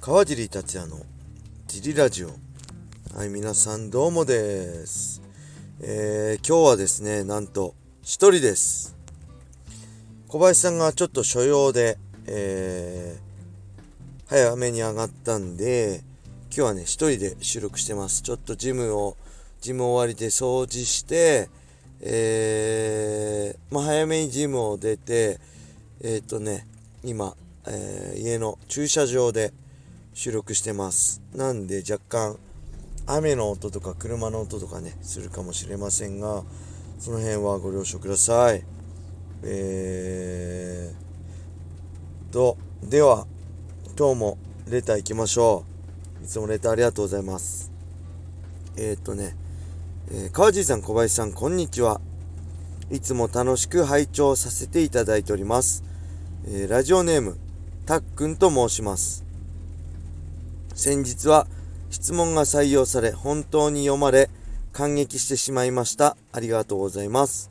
川尻達也のジリラジオ。はい皆さんどうもです。えー、今日はですねなんと一人です。小林さんがちょっと所用でえー、早めに上がったんで今日はね一人で収録してます。ちょっとジムをジム終わりで掃除してえー、まあ、早めにジムを出てえっ、とね今、えー、家の駐車場で収録してます。なんで若干雨の音とか車の音とかねするかもしれませんがその辺はご了承ください。えーとでは今日もレター行きましょう。いつもレターありがとうございます。えー、っとね、えー、川尻さん小林さんこんにちは。いつも楽しく拝聴させていただいております、えー、ラジオネームたっくんと申します。先日は質問が採用され本当に読まれ感激してしまいました。ありがとうございます。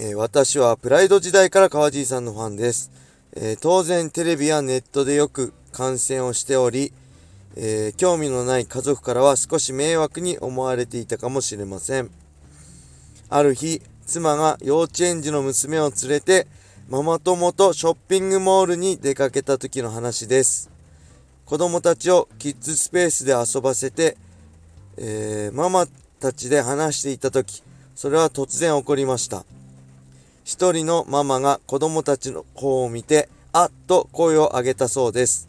えー、私はプライド時代から川尻さんのファンです。えー、当然テレビやネットでよく観戦をしており、えー、興味のない家族からは少し迷惑に思われていたかもしれません。ある日、妻が幼稚園児の娘を連れてママ友とショッピングモールに出かけた時の話です。子供たちをキッズスペースで遊ばせて、えー、ママたちで話していた時、それは突然起こりました。一人のママが子供たちの方を見て、あっと声を上げたそうです。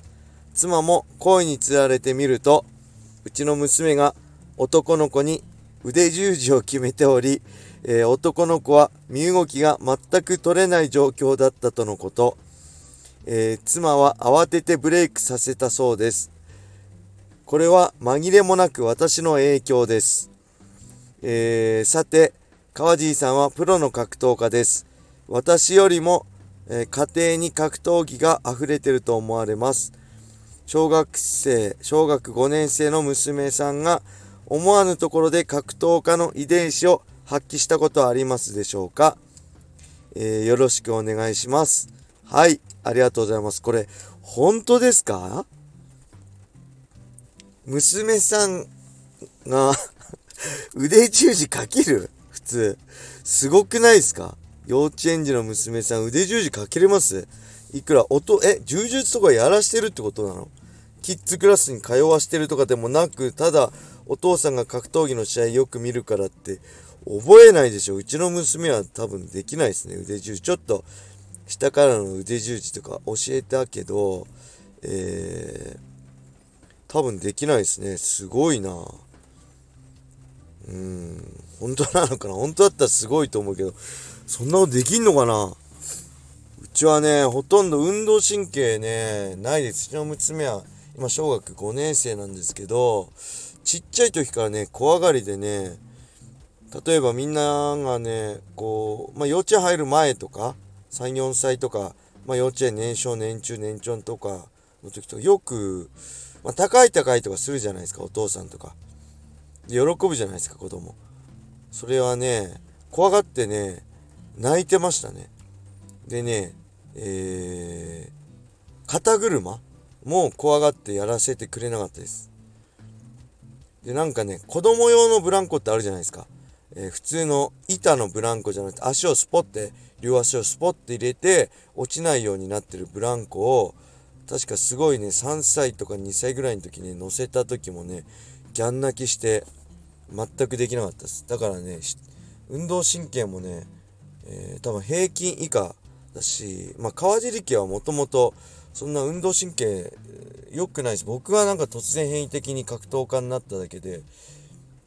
妻も声につられてみると、うちの娘が男の子に腕十字を決めており、えー、男の子は身動きが全く取れない状況だったとのこと。えー、妻は慌ててブレイクさせたそうです。これは紛れもなく私の影響です。えー、さて、川尻さんはプロの格闘家です。私よりも、えー、家庭に格闘技が溢れてると思われます。小学生、小学5年生の娘さんが思わぬところで格闘家の遺伝子を発揮したことはありますでしょうか、えー、よろしくお願いします。はい。ありがとうございます。これ、本当ですか？娘さんが 腕十字かける？普通。すごくないですか？幼稚園児の娘さん腕十字かけれます？いくら？音、え、柔術とかやらしてるってことなの？キッズクラスに通わしてるとかでもなく、ただお父さんが格闘技の試合よく見るからって覚えないでしょ。うちの娘は多分できないですね。腕十字。ちょっと下からの腕十字とか教えたけど、えー、多分できないですね。すごいなうん、本当なのかな？本当だったらすごいと思うけど、そんなことできんのかな？うちはね、ほとんど運動神経ね、ないです。うちの娘は今小学5年生なんですけど、ちっちゃい時からね、怖がりでね、例えばみんながね、こう、まあ幼稚園入る前とか、3、4歳とか、まあ幼稚園年少、年中、年長とかの時とか、よく、まあ高い高いとかするじゃないですか、お父さんとかで。喜ぶじゃないですか、子供。それはね、怖がってね、泣いてましたね。でね、えー、肩車も怖がってやらせてくれなかったです。で、なんかね、子供用のブランコってあるじゃないですか。えー、普通の板のブランコじゃなくて足をスポって両足をスポッて入れて落ちないようになってるブランコを確かすごいね3歳とか2歳ぐらいの時に乗せた時もねギャン泣きして全くできなかったです。だからね運動神経もね、えー、多分平均以下だしまあ川尻家はもともとそんな運動神経良くないです僕はなんか突然変異的に格闘家になっただけで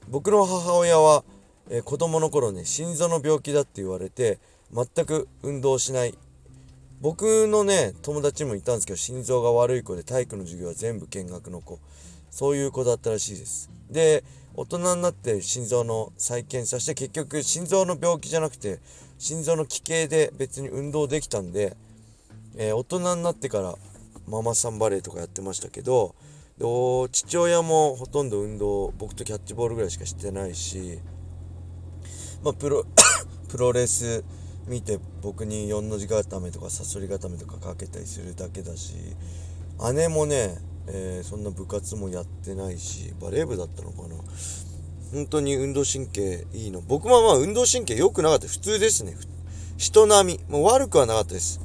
僕の母親はえー、子供の頃ね心臓の病気だって言われて全く運動しない。僕のね友達もいたんですけど心臓が悪い子で体育の授業は全部見学の子。そういう子だったらしいです。で大人になって心臓の再検査して結局心臓の病気じゃなくて心臓の奇形で別に運動できたんで、えー、大人になってからママさんバレーとかやってましたけど父親もほとんど運動僕とキャッチボールぐらいしかしてないしまあ、プロ プロレス見て僕に4の字固めとかさそり固めとかかけたりするだけだし姉もね、えー、そんな部活もやってないしバレー部だったのかな。本当に運動神経いいの。僕もまあ運動神経良くなかった普通ですね。人並み。もう悪くはなかったです。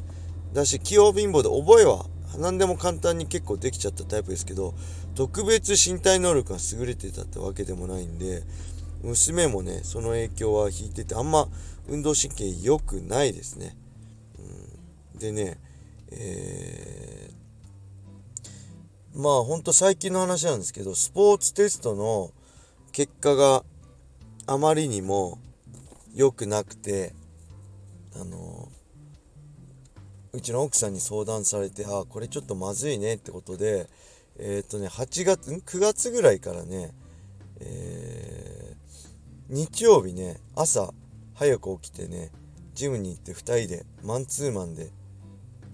だし器用貧乏で覚えは何でも簡単に結構できちゃったタイプですけど特別身体能力が優れてたってわけでもないんで娘もねその影響は引いててあんま運動神経良くないですね、うん、でねえー、まあほんと最近の話なんですけどスポーツテストの結果があまりにも良くなくてあのうちの奥さんに相談されてあこれちょっとまずいねってことでえっ、ー、とね8月9月ぐらいからね、えー、日曜日ね朝早く起きてねジムに行って2人でマンツーマンで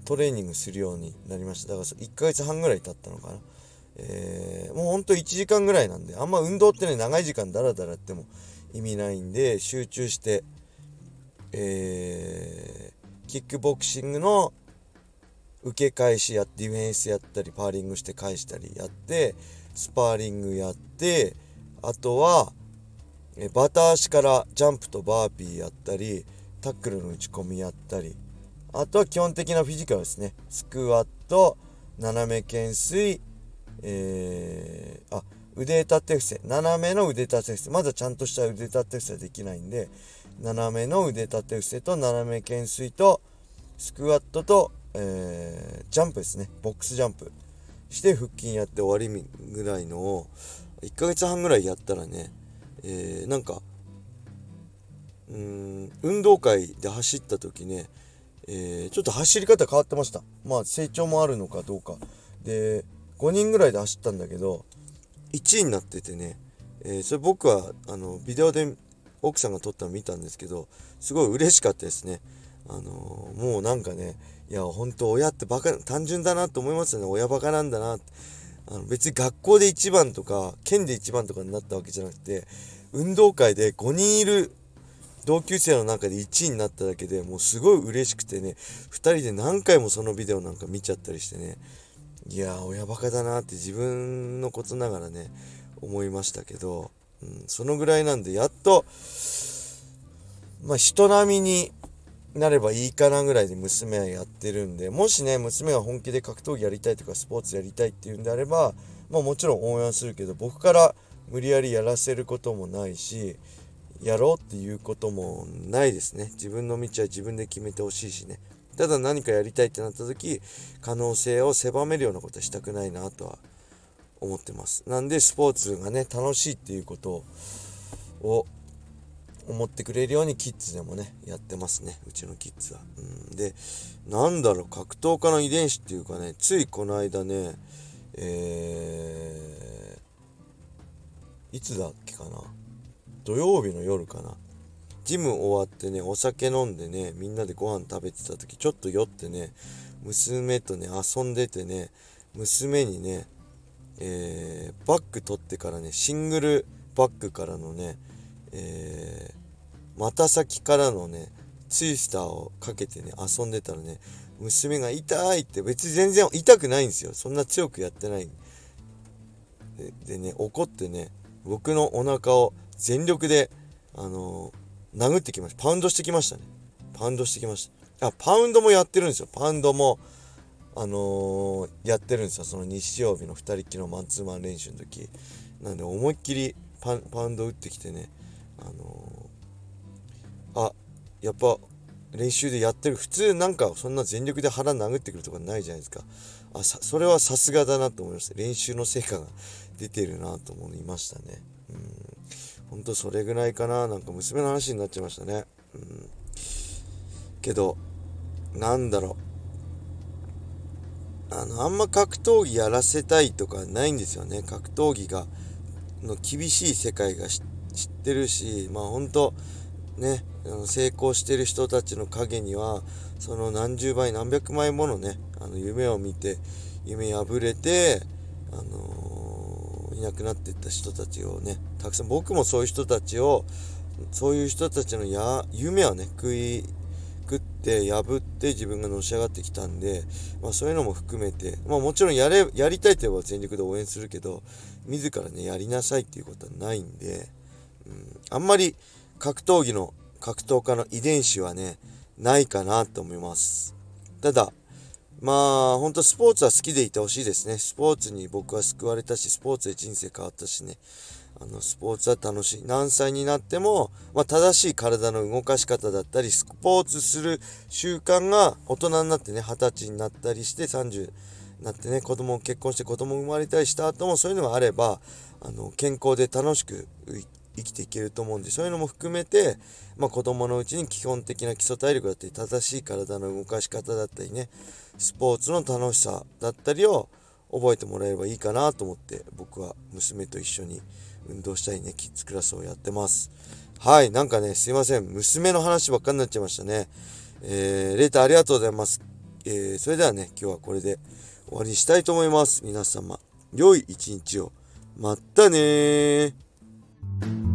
トレーニングするようになりました。だから1ヶ月半ぐらい経ったのかな。えー、もうほんと1時間ぐらいなんであんま運動ってね長い時間ダラダラっても意味ないんで集中してえー、キックボクシングの受け返しやディフェンスやったりパーリングして返したりやってスパーリングやってあとはえバタ足からジャンプとバーピーやったりタックルの打ち込みやったり。あとは基本的なフィジカルですね。スクワット斜め懸垂えー、あ腕立て伏せ。斜めの腕立て伏せ。まだちゃんとした腕立て伏せはできないんで斜めの腕立て伏せと斜め懸垂とスクワットとえー、ジャンプですね。ボックスジャンプ。して腹筋やって終わりぐらいのを1ヶ月半ぐらいやったらね、えー、なんかうん運動会で走った時ね、えー、ちょっと走り方変わってました。まあ成長もあるのかどうか。で5人ぐらいで走ったんだけど1位になっててね、えー、それ僕はあのビデオで奥さんが撮ったの見たんですけどすごい嬉しかったですね。あのもうなんかねいや、本当親ってバカ、単純だなと思いますよね。親バカなんだなって。あの別に学校で1番とか、県で1番とかになったわけじゃなくて、運動会で5人いる同級生の中で1位になっただけでもうすごい嬉しくてね、2人で何回もそのビデオなんか見ちゃったりしてね、いや親バカだなって自分のことながらね、思いましたけど、うん、そのぐらいなんで、やっと、まあ人並みになればいいかなぐらいで娘はやってるんでもしね娘が本気で格闘技やりたいとかスポーツやりたいっていうんであればまあもちろん応援するけど僕から無理やりやらせることもないしやろうっていうこともないですね。自分の道は自分で決めてほしいしね。ただ何かやりたいってなった時可能性を狭めるようなことはしたくないなとは思ってます。なんでスポーツがね楽しいっていうことを思ってくれるようにキッズでもね、やってますね。うちのキッズは。うん、で、なんだろう、格闘家の遺伝子っていうかね、ついこの間ね、えー、いつだっけかな。土曜日の夜かな。ジム終わってね、お酒飲んでね、みんなでご飯食べてた時、ちょっと酔ってね、娘とね、遊んでてね、娘にね、えー、バッグ取ってからね、シングルバッグからのね、えー、股先からのね、ツイスターをかけてね、遊んでたらね、娘が痛いって別に全然痛くないんですよ。そんな強くやってない。でね、怒ってね、僕のお腹を全力で、あのー、殴ってきました。パウンドしてきましたね。パウンドしてきました。あ、パウンドもやってるんですよ。パウンドも、あのー、やってるんですよ。その日曜日の2人っきりのマンツーマン練習の時。なんで思いっきりパウンド打ってきてね、あのー、あやっぱ練習でやってる。普通なんかそんな全力で腹殴ってくるとかないじゃないですか。あさそれはさすがだなと思いました。練習の成果が出てるなと思いましたね。うん。ほんとそれぐらいかな。なんか娘の話になっちゃいましたね。うん。けどなんだろう。あのあんま格闘技やらせたいとかないんですよね。格闘技がの厳しい世界が知ってるしまあ本当ね成功してる人たちの陰にはその何十倍何百枚ものねあの夢を見て夢破れて、あのー、いなくなっていった人たちをねたくさん僕もそういう人たちをそういう人たちのや夢はね食いくって破って自分がのし上がってきたんで、まあ、そういうのも含めて、まあ、もちろんやれやりたいと言えば全力で応援するけど自らねやりなさいっていうことはないんで、うん、あんまり格闘技の格闘家の遺伝子はねないかなと思います。ただまあ本当スポーツは好きでいてほしいですね。スポーツに僕は救われたしスポーツで人生変わったしね。あのスポーツは楽しい。何歳になっても、まあ、正しい体の動かし方だったりスポーツする習慣が大人になってね二十歳になったりして30になってね子供結婚して子供生まれたりした後もそういうのがあればあの健康で楽しく生きていけると思うんでそういうのも含めて、まあ、子供のうちに基本的な基礎体力だったり正しい体の動かし方だったりねスポーツの楽しさだったりを覚えてもらえればいいかなと思って僕は娘と一緒に運動したりね、キッズクラスをやってます。はい、なんかね、すいません。娘の話ばっかになっちゃいましたね。えー、レーターありがとうございます。えー、それではね、今日はこれで終わりにしたいと思います。皆様、良い一日を。まったねー。Thank you